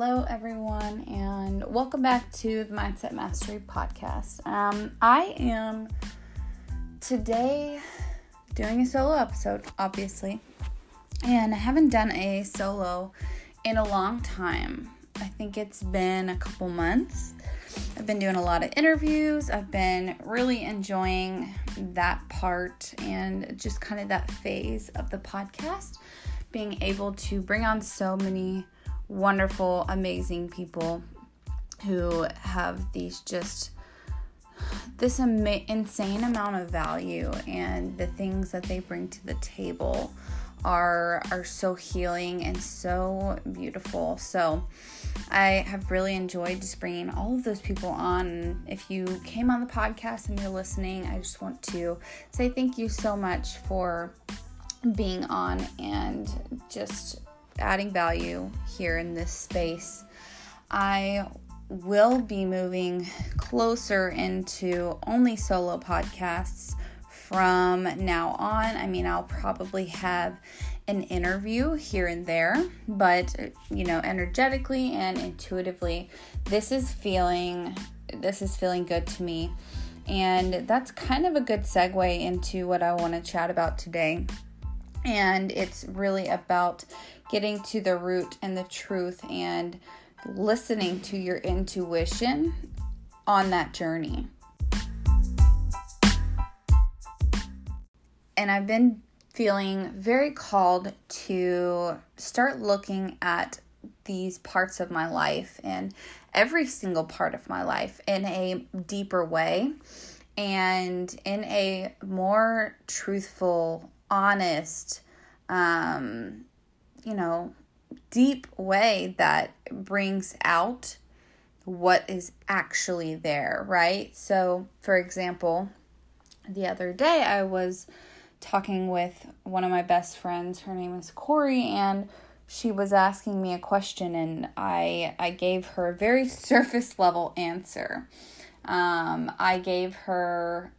Hello, everyone, and welcome back to the Mindset Mastery podcast. Um, I am today doing a solo episode, obviously, and I haven't done a solo in a long time. I think it's been a couple months. I've been doing a lot of interviews. I've been really enjoying that part and just kind of that phase of the podcast, being able to bring on so many wonderful, amazing people who have these just this insane amount of value and the things that they bring to the table are are so healing and so beautiful. So I have really enjoyed just bringing all of those people on. If you came on the podcast and you're listening, I just want to say thank you so much for being on and just adding value here in this space. I will be moving closer into only solo podcasts from now on. I mean, I'll probably have an interview here and there, but you know, energetically and intuitively, this is feeling this is feeling good to me. And that's kind of a good segue into what I want to chat about today. And it's really about getting to the root and the truth and listening to your intuition on that journey. And I've been feeling very called to start looking at these parts of my life and every single part of my life in a deeper way and in a more truthful, honest, um, you know, deep way that brings out what is actually there, right? So, for example, the other day I was talking with one of my best friends. Her name is Corey, and she was asking me a question, and I I gave her a very surface level answer. Um, I gave her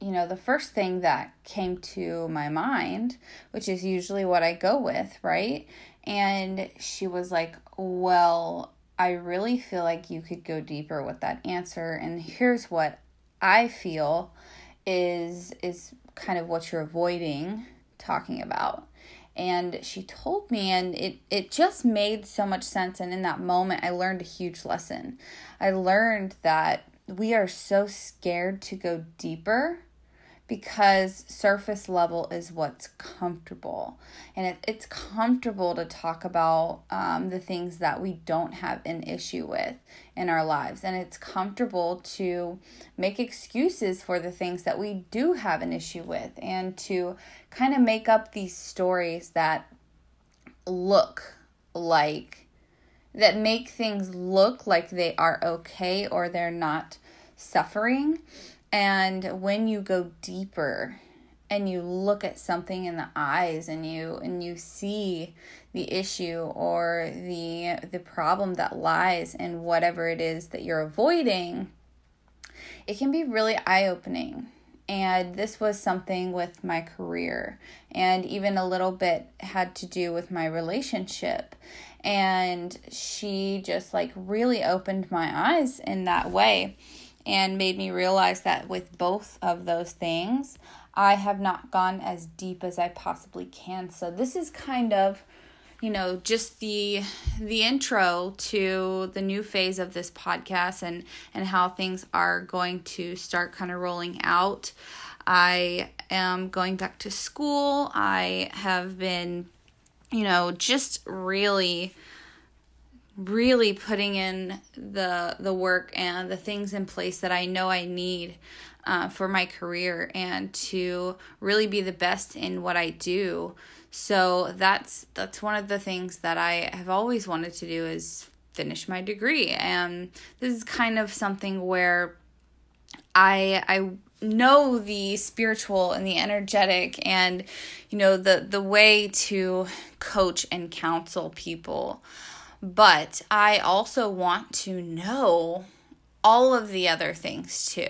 you know, the first thing that came to my mind, which is usually what I go with, right? And she was like, Well, I really feel like you could go deeper with that answer. And here's what I feel is is kind of what you're avoiding talking about. And she told me and it it just made so much sense and in that moment I learned a huge lesson. I learned that we are so scared to go deeper because surface level is what's comfortable. And it, it's comfortable to talk about um, the things that we don't have an issue with in our lives. And it's comfortable to make excuses for the things that we do have an issue with and to kind of make up these stories that look like, that make things look like they are okay or they're not suffering and when you go deeper and you look at something in the eyes and you and you see the issue or the the problem that lies in whatever it is that you're avoiding, it can be really eye-opening. And this was something with my career and even a little bit had to do with my relationship and she just like really opened my eyes in that way and made me realize that with both of those things, I have not gone as deep as I possibly can. So this is kind of you know just the the intro to the new phase of this podcast and and how things are going to start kind of rolling out i am going back to school i have been you know just really really putting in the the work and the things in place that I know I need uh, for my career and to really be the best in what I do. So that's that's one of the things that I have always wanted to do is finish my degree. And this is kind of something where I I know the spiritual and the energetic and you know the the way to coach and counsel people but I also want to know all of the other things too.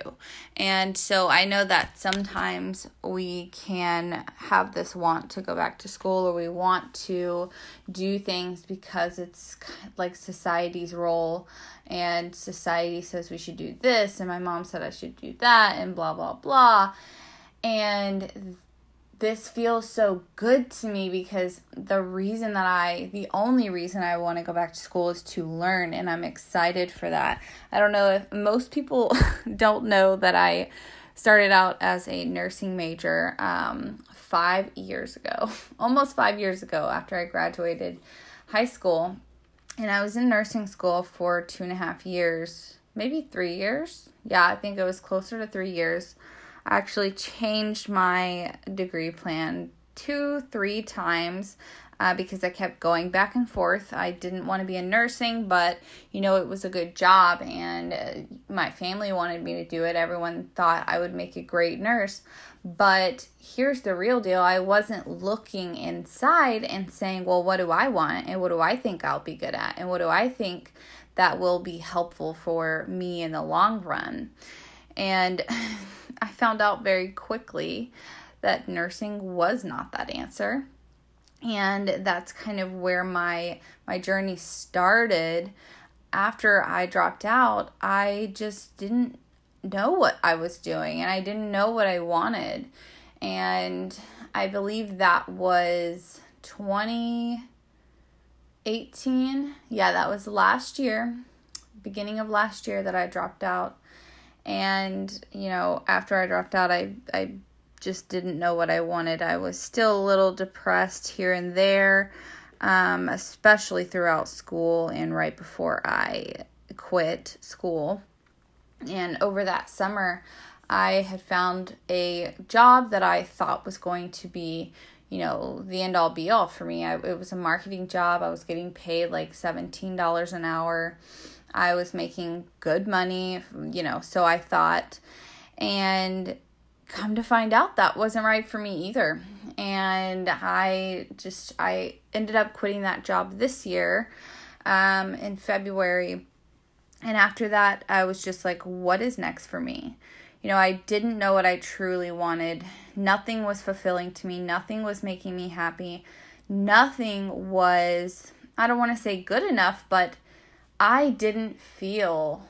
And so I know that sometimes we can have this want to go back to school or we want to do things because it's like society's role and society says we should do this and my mom said I should do that and blah blah blah. And this feels so good to me because the reason that I, the only reason I want to go back to school is to learn, and I'm excited for that. I don't know if most people don't know that I started out as a nursing major um, five years ago, almost five years ago after I graduated high school. And I was in nursing school for two and a half years, maybe three years. Yeah, I think it was closer to three years actually changed my degree plan two, three times uh, because I kept going back and forth. I didn't want to be in nursing, but you know, it was a good job and uh, my family wanted me to do it. Everyone thought I would make a great nurse. But here's the real deal I wasn't looking inside and saying, well, what do I want? And what do I think I'll be good at? And what do I think that will be helpful for me in the long run? And I found out very quickly that nursing was not that answer. And that's kind of where my my journey started. After I dropped out, I just didn't know what I was doing and I didn't know what I wanted. And I believe that was 2018. Yeah, that was last year, beginning of last year that I dropped out and you know after i dropped out i i just didn't know what i wanted. I was still a little depressed here and there um, especially throughout school and right before i quit school. And over that summer i had found a job that i thought was going to be you know the end all be all for me. I, it was a marketing job. I was getting paid like $17 an hour I was making good money, you know, so I thought. And come to find out that wasn't right for me either. And I just I ended up quitting that job this year um in February. And after that, I was just like what is next for me? You know, I didn't know what I truly wanted. Nothing was fulfilling to me. Nothing was making me happy. Nothing was I don't want to say good enough, but I didn't feel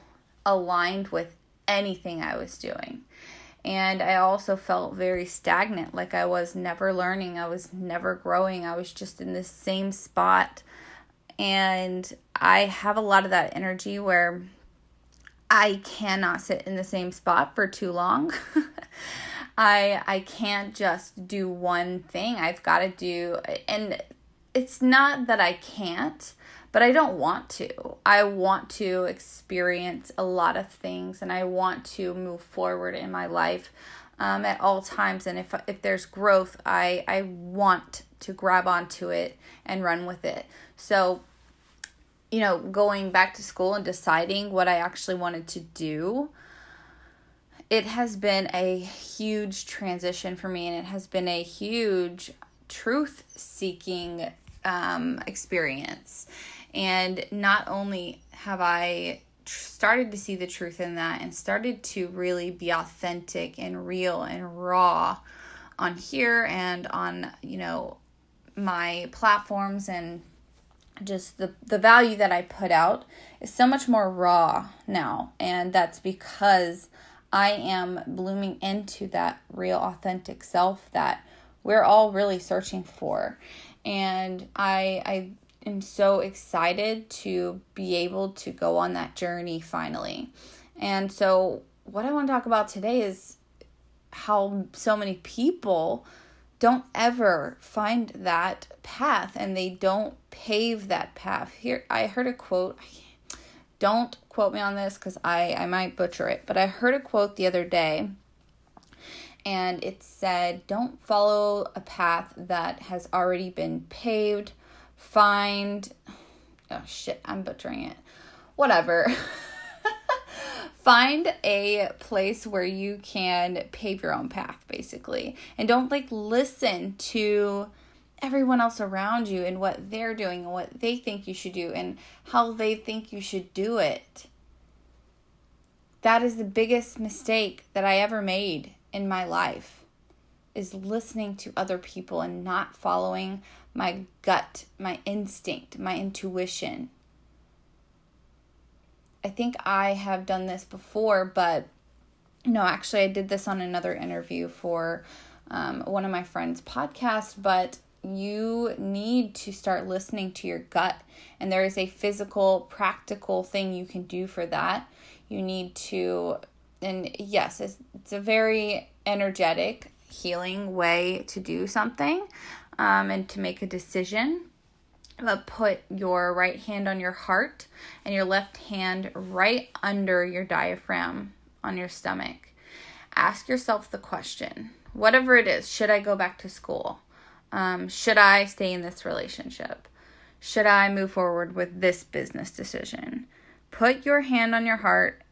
aligned with anything I was doing. And I also felt very stagnant, like I was never learning, I was never growing, I was just in the same spot. And I have a lot of that energy where I cannot sit in the same spot for too long. I I can't just do one thing. I've got to do and it's not that I can't but I don't want to. I want to experience a lot of things and I want to move forward in my life um, at all times. And if, if there's growth, I, I want to grab onto it and run with it. So, you know, going back to school and deciding what I actually wanted to do it has been a huge transition for me and it has been a huge truth seeking um, experience and not only have I started to see the truth in that and started to really be authentic and real and raw on here and on, you know, my platforms and just the the value that I put out is so much more raw now. And that's because I am blooming into that real authentic self that we're all really searching for. And I I am so excited to be able to go on that journey finally. And so, what I want to talk about today is how so many people don't ever find that path and they don't pave that path. Here, I heard a quote. Don't quote me on this because I, I might butcher it, but I heard a quote the other day and it said, Don't follow a path that has already been paved find oh shit, I'm butchering it. Whatever. find a place where you can pave your own path basically and don't like listen to everyone else around you and what they're doing and what they think you should do and how they think you should do it that is the biggest mistake that I ever made in my life is listening to other people and not following my gut, my instinct, my intuition. I think I have done this before, but no, actually, I did this on another interview for um, one of my friends' podcasts, but you need to start listening to your gut. And there is a physical, practical thing you can do for that. You need to, and yes, it's, it's a very energetic, healing way to do something um, and to make a decision. But put your right hand on your heart and your left hand right under your diaphragm on your stomach. Ask yourself the question whatever it is should I go back to school? Um, should I stay in this relationship? Should I move forward with this business decision? Put your hand on your heart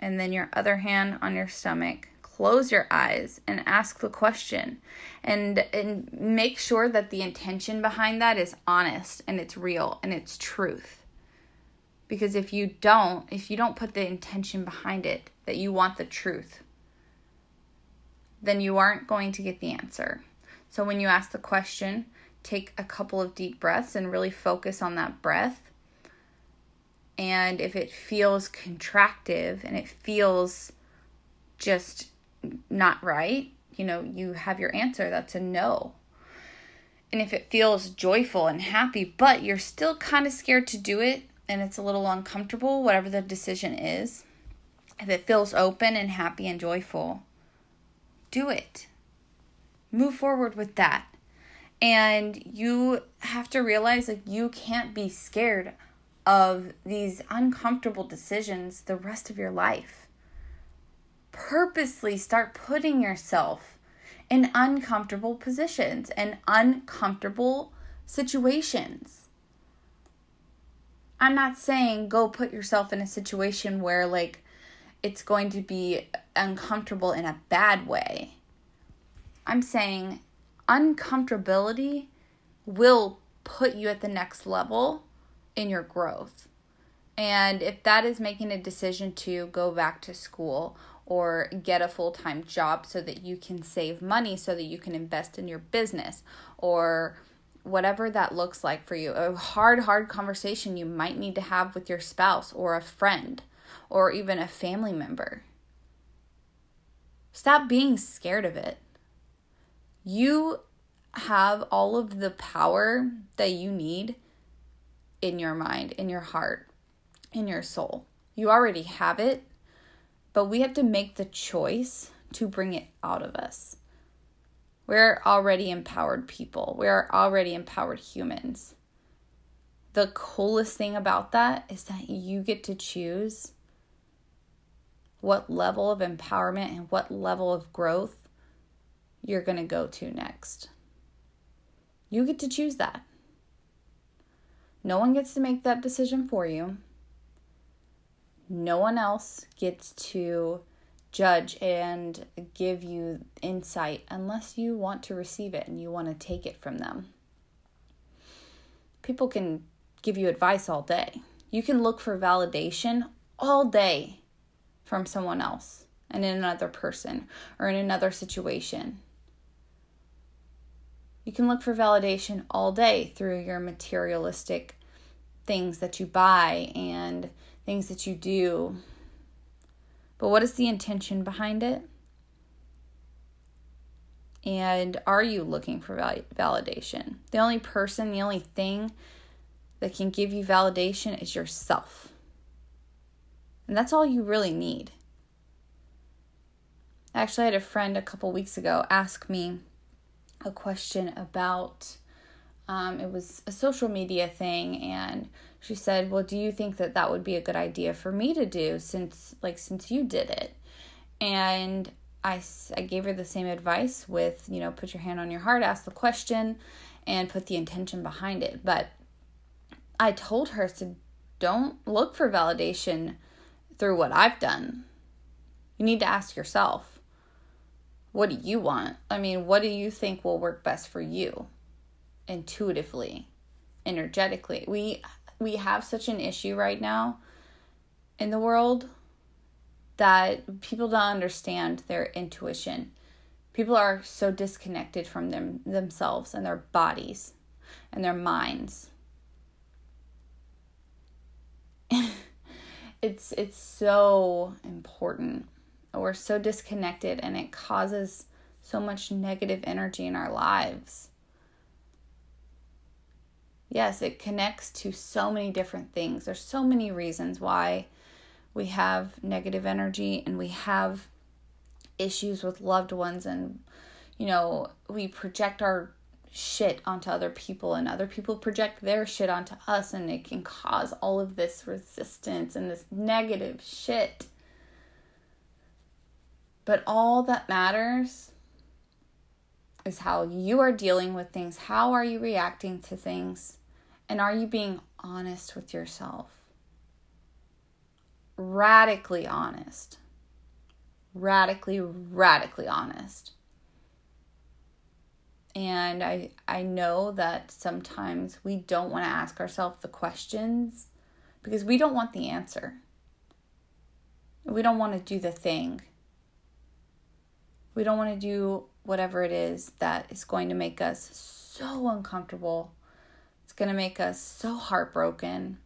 and then your other hand on your stomach. Close your eyes and ask the question. And and make sure that the intention behind that is honest and it's real and it's truth. Because if you don't, if you don't put the intention behind it that you want the truth, then you aren't going to get the answer. So when you ask the question, take a couple of deep breaths and really focus on that breath. And if it feels contractive and it feels just not right, you know, you have your answer. That's a no. And if it feels joyful and happy, but you're still kind of scared to do it and it's a little uncomfortable, whatever the decision is, if it feels open and happy and joyful, do it move forward with that. And you have to realize like you can't be scared of these uncomfortable decisions the rest of your life. Purposely start putting yourself in uncomfortable positions and uncomfortable situations. I'm not saying go put yourself in a situation where like it's going to be uncomfortable in a bad way. I'm saying uncomfortability will put you at the next level in your growth. And if that is making a decision to go back to school or get a full time job so that you can save money, so that you can invest in your business, or whatever that looks like for you, a hard, hard conversation you might need to have with your spouse or a friend or even a family member. Stop being scared of it you have all of the power that you need in your mind, in your heart, in your soul. You already have it, but we have to make the choice to bring it out of us. We're already empowered people, we are already empowered humans. The coolest thing about that is that you get to choose what level of empowerment and what level of growth you're going to go to next. You get to choose that. No one gets to make that decision for you. No one else gets to judge and give you insight unless you want to receive it and you want to take it from them. People can give you advice all day. You can look for validation all day from someone else and in another person or in another situation. You can look for validation all day through your materialistic things that you buy and things that you do. But what is the intention behind it? And are you looking for val- validation? The only person, the only thing that can give you validation is yourself. And that's all you really need. Actually, I had a friend a couple weeks ago ask me a question about um, it was a social media thing and she said well do you think that that would be a good idea for me to do since like since you did it and I, I gave her the same advice with you know put your hand on your heart ask the question and put the intention behind it but i told her to don't look for validation through what i've done you need to ask yourself what do you want? I mean, what do you think will work best for you intuitively, energetically? We we have such an issue right now in the world that people don't understand their intuition. People are so disconnected from them themselves and their bodies and their minds. it's it's so important. We're so disconnected and it causes so much negative energy in our lives. Yes, it connects to so many different things. There's so many reasons why we have negative energy and we have issues with loved ones and you know we project our shit onto other people and other people project their shit onto us and it can cause all of this resistance and this negative shit but all that matters is how you are dealing with things how are you reacting to things and are you being honest with yourself radically honest. Radically, radically honest. And I I know that sometimes we don't want to ask ourselves the questions because we don't want the answer. We don't want to do the thing. We don't want to do whatever it is that is going to make us so uncomfortable. It's going to make us so heartbroken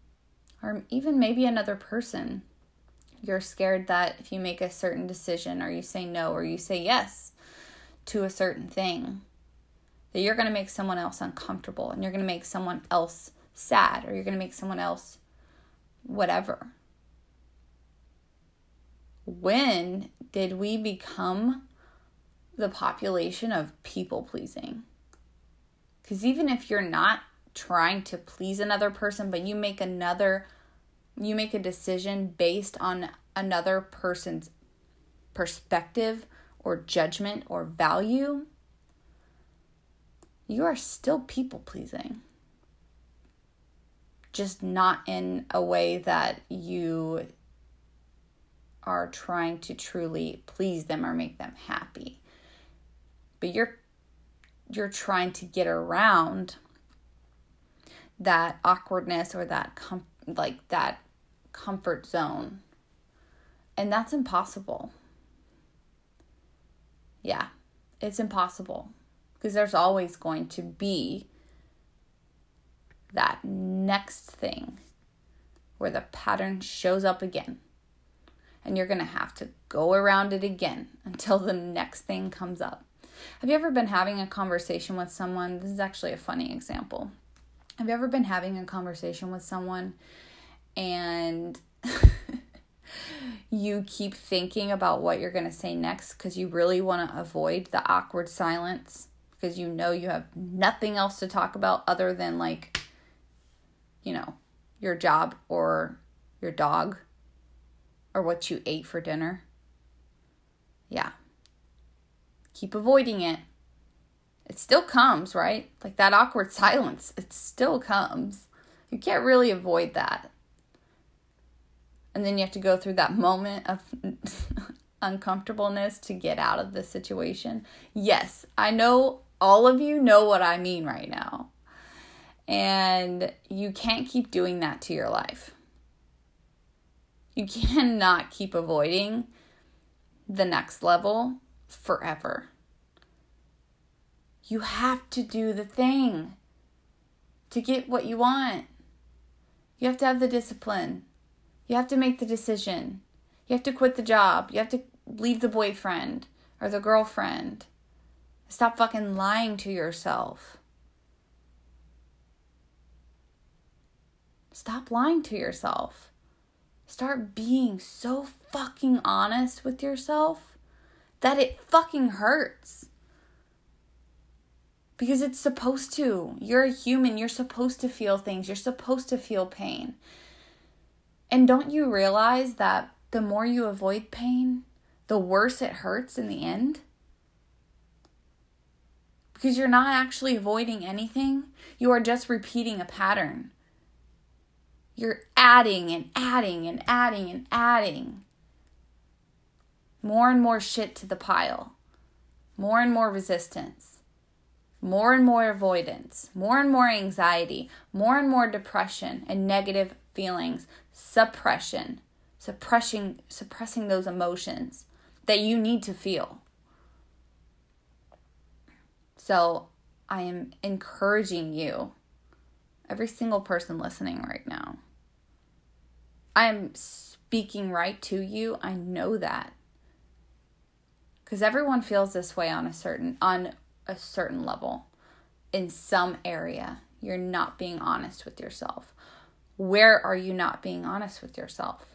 or even maybe another person. You're scared that if you make a certain decision or you say no or you say yes to a certain thing, that you're going to make someone else uncomfortable and you're going to make someone else sad or you're going to make someone else whatever. When did we become the population of people pleasing? Because even if you're not trying to please another person, but you make another you make a decision based on another person's perspective or judgment or value, you are still people pleasing. Just not in a way that you are trying to truly please them or make them happy. But you're you're trying to get around that awkwardness or that com- like that comfort zone. And that's impossible. Yeah, it's impossible because there's always going to be that next thing where the pattern shows up again. And you're going to have to go around it again until the next thing comes up. Have you ever been having a conversation with someone? This is actually a funny example. Have you ever been having a conversation with someone and you keep thinking about what you're going to say next because you really want to avoid the awkward silence because you know you have nothing else to talk about other than like you know your job or your dog or what you ate for dinner yeah keep avoiding it it still comes right like that awkward silence it still comes you can't really avoid that and then you have to go through that moment of uncomfortableness to get out of the situation. Yes, I know all of you know what I mean right now. And you can't keep doing that to your life. You cannot keep avoiding the next level forever. You have to do the thing to get what you want. You have to have the discipline. You have to make the decision. You have to quit the job. You have to leave the boyfriend or the girlfriend. Stop fucking lying to yourself. Stop lying to yourself. Start being so fucking honest with yourself that it fucking hurts. Because it's supposed to. You're a human. You're supposed to feel things. You're supposed to feel pain. And don't you realize that the more you avoid pain, the worse it hurts in the end? Because you're not actually avoiding anything, you are just repeating a pattern. You're adding and adding and adding and adding more and more shit to the pile, more and more resistance, more and more avoidance, more and more anxiety, more and more depression and negative feelings, suppression, suppressing suppressing those emotions that you need to feel. So, I am encouraging you, every single person listening right now. I am speaking right to you. I know that. Cuz everyone feels this way on a certain on a certain level in some area. You're not being honest with yourself. Where are you not being honest with yourself?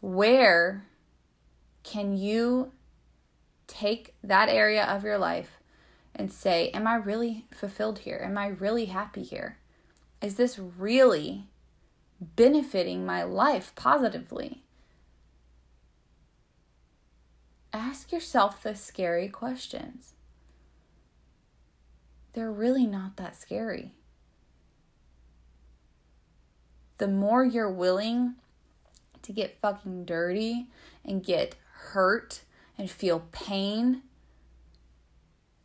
Where can you take that area of your life and say, Am I really fulfilled here? Am I really happy here? Is this really benefiting my life positively? Ask yourself the scary questions. They're really not that scary. The more you're willing to get fucking dirty and get hurt and feel pain,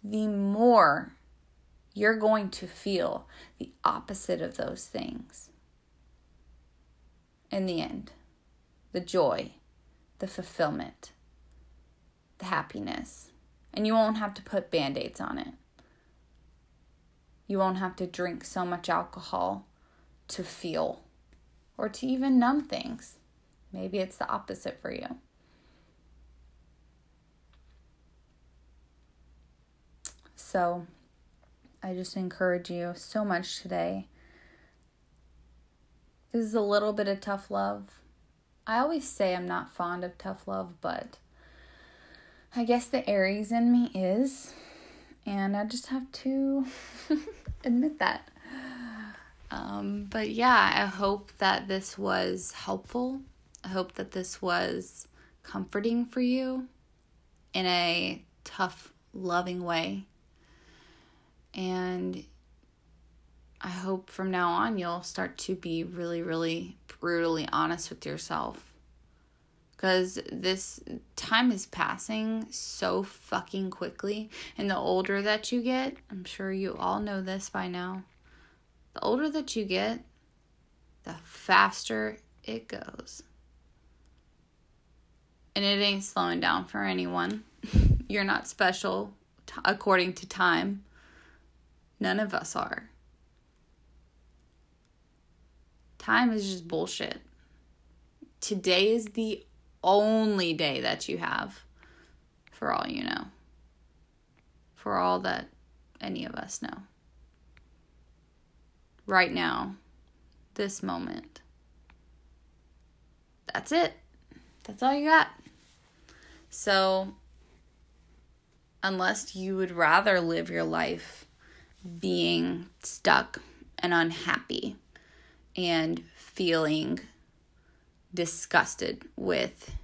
the more you're going to feel the opposite of those things. In the end, the joy, the fulfillment, the happiness. And you won't have to put band aids on it. You won't have to drink so much alcohol to feel or to even numb things. Maybe it's the opposite for you. So, I just encourage you so much today. This is a little bit of tough love. I always say I'm not fond of tough love, but I guess the Aries in me is. And I just have to admit that. Um, but yeah, I hope that this was helpful. I hope that this was comforting for you in a tough, loving way. And I hope from now on you'll start to be really, really brutally honest with yourself. Because this time is passing so fucking quickly. And the older that you get, I'm sure you all know this by now the older that you get, the faster it goes. And it ain't slowing down for anyone. You're not special t- according to time. None of us are. Time is just bullshit. Today is the only day that you have, for all you know. For all that any of us know right now, this moment. That's it. That's all you got. So, unless you would rather live your life being stuck and unhappy and feeling disgusted with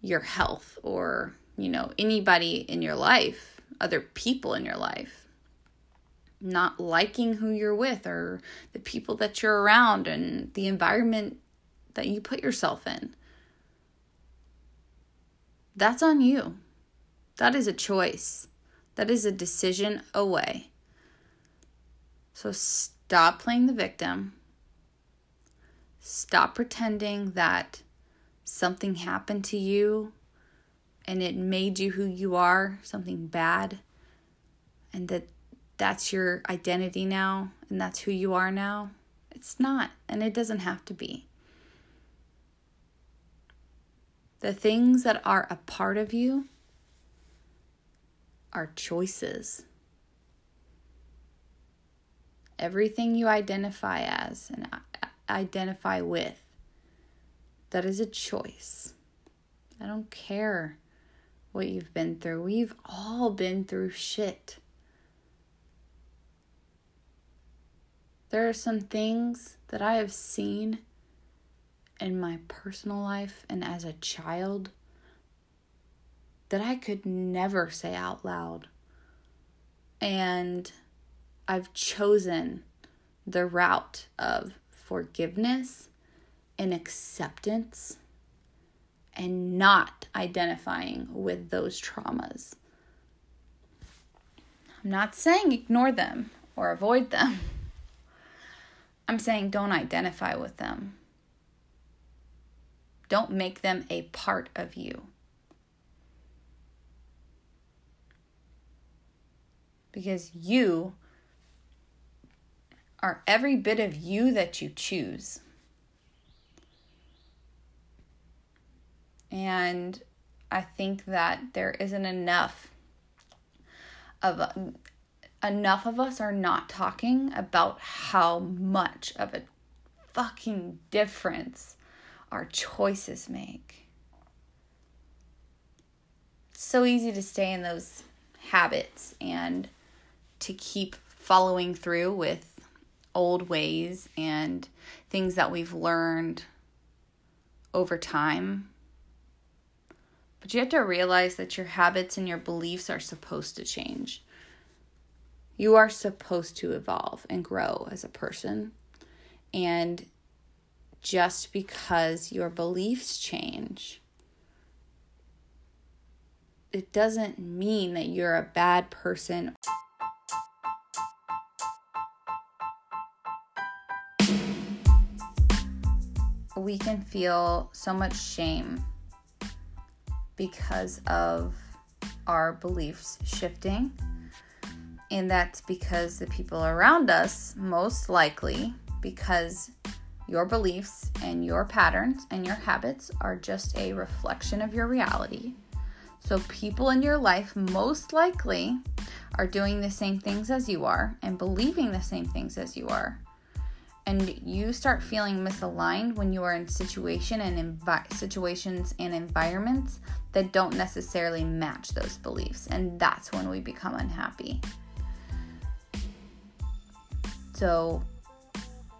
your health or, you know, anybody in your life, other people in your life, not liking who you're with or the people that you're around and the environment that you put yourself in. That's on you. That is a choice. That is a decision away. So stop playing the victim. Stop pretending that something happened to you and it made you who you are, something bad, and that that's your identity now and that's who you are now. It's not, and it doesn't have to be. The things that are a part of you are choices. Everything you identify as and identify with, that is a choice. I don't care what you've been through. We've all been through shit. There are some things that I have seen in my personal life and as a child that I could never say out loud. And I've chosen the route of forgiveness and acceptance and not identifying with those traumas. I'm not saying ignore them or avoid them. I'm saying don't identify with them. Don't make them a part of you. Because you are every bit of you that you choose. And I think that there isn't enough of enough of us are not talking about how much of a fucking difference our choices make. It's so easy to stay in those habits and to keep following through with old ways and things that we've learned over time but you have to realize that your habits and your beliefs are supposed to change. You are supposed to evolve and grow as a person. And just because your beliefs change, it doesn't mean that you're a bad person. We can feel so much shame because of our beliefs shifting. And that's because the people around us, most likely, because your beliefs and your patterns and your habits are just a reflection of your reality. So, people in your life most likely are doing the same things as you are and believing the same things as you are and you start feeling misaligned when you are in situation and envi- situations and environments that don't necessarily match those beliefs and that's when we become unhappy. So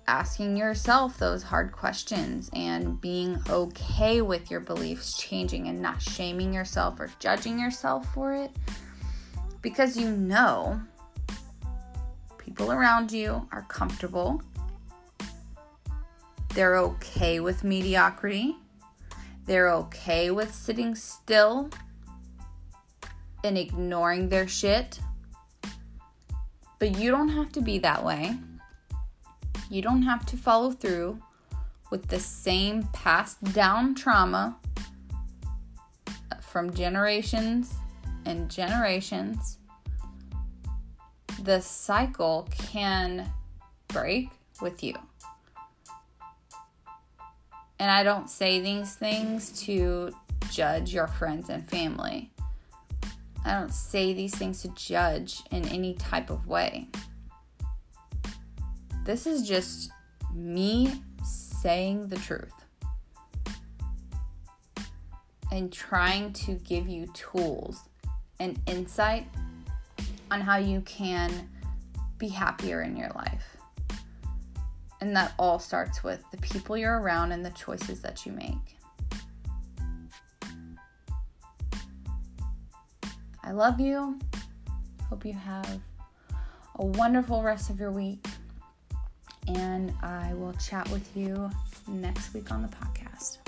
asking yourself those hard questions and being okay with your beliefs changing and not shaming yourself or judging yourself for it because you know people around you are comfortable they're okay with mediocrity. They're okay with sitting still and ignoring their shit. But you don't have to be that way. You don't have to follow through with the same passed down trauma from generations and generations. The cycle can break with you. And I don't say these things to judge your friends and family. I don't say these things to judge in any type of way. This is just me saying the truth and trying to give you tools and insight on how you can be happier in your life. And that all starts with the people you're around and the choices that you make. I love you. Hope you have a wonderful rest of your week. And I will chat with you next week on the podcast.